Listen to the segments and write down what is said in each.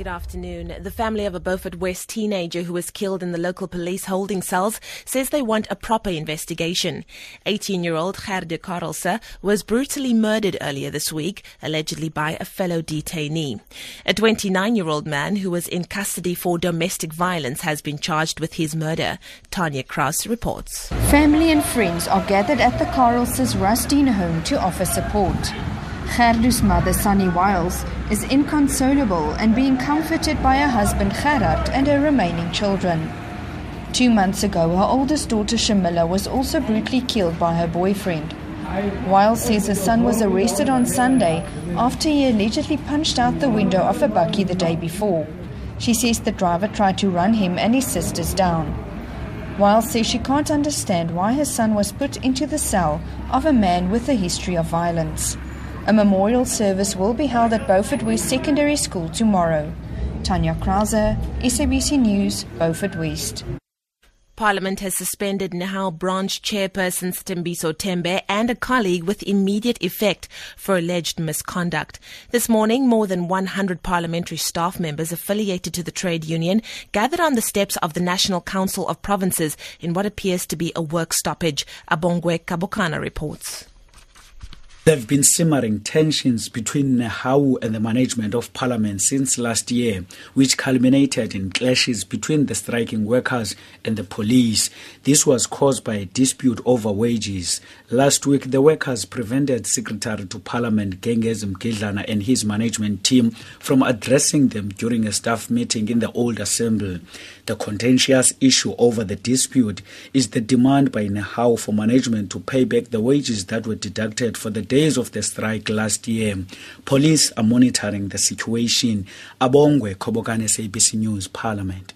Good afternoon. The family of a Beaufort West teenager who was killed in the local police holding cells says they want a proper investigation. 18 year old Gerde Karelse was brutally murdered earlier this week, allegedly by a fellow detainee. A 29 year old man who was in custody for domestic violence has been charged with his murder. Tanya Kraus reports. Family and friends are gathered at the Karelses Rustdene home to offer support. Gerdu's mother, Sunny Wiles, is inconsolable and being comforted by her husband Gerard and her remaining children. Two months ago, her oldest daughter Shamila was also brutally killed by her boyfriend. Wiles says her son was arrested on Sunday after he allegedly punched out the window of a bakkie the day before. She says the driver tried to run him and his sisters down. Wiles says she can't understand why her son was put into the cell of a man with a history of violence. A memorial service will be held at Beaufort West Secondary School tomorrow. Tanya Krause, SABC News, Beaufort West. Parliament has suspended Nehawu branch chairperson Sthembiso Tembe and a colleague with immediate effect for alleged misconduct. This morning, more than 100 parliamentary staff members affiliated to the trade union gathered on the steps of the National Council of Provinces in what appears to be a work stoppage. Abongwe Kabokana reports. There have been simmering tensions between Nehawu and the management of parliament since last year, which culminated in clashes between the striking workers and the police. This was caused by a dispute over wages. Last week, the workers prevented Secretary to Parliament Gengezi Mgidlana and his management team from addressing them during a staff meeting in the old assembly. The contentious issue over the dispute is the demand by Nehawu for management to pay back the wages that were deducted for the days of the strike last year. Police are monitoring the situation. Abongwe Kobokane SABC News Parliament.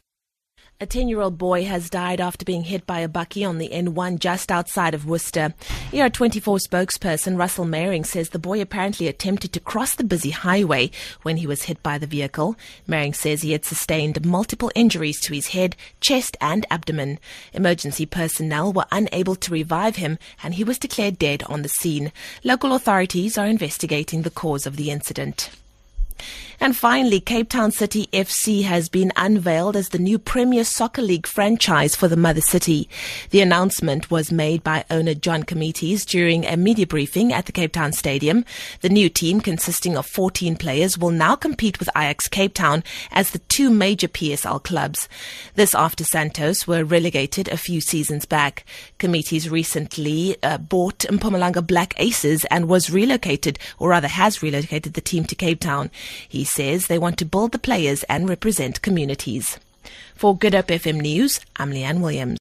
A 10 year old boy has died after being hit by a bakkie on the N1 just outside of Worcester. ER24 spokesperson Russell Meiring says the boy apparently attempted to cross the busy highway when he was hit by the vehicle. Meiring says he had sustained multiple injuries to his head, chest, and abdomen. Emergency personnel were unable to revive him and he was declared dead on the scene. Local authorities are investigating the cause of the incident. And finally, Cape Town City FC has been unveiled as the new Premier Soccer League franchise for the mother city. The announcement was made by owner John Comitis during a media briefing at the Cape Town Stadium. The new team, consisting of 14 players, will now compete with Ajax Cape Town as the two major PSL clubs. This after Santos were relegated a few seasons back. Comitis recently uh, bought Mpumalanga Black Aces and was relocated, or rather has relocated the team to Cape Town. He says they want to build the players and represent communities. For Good Hope FM News, I'm Leanne Williams.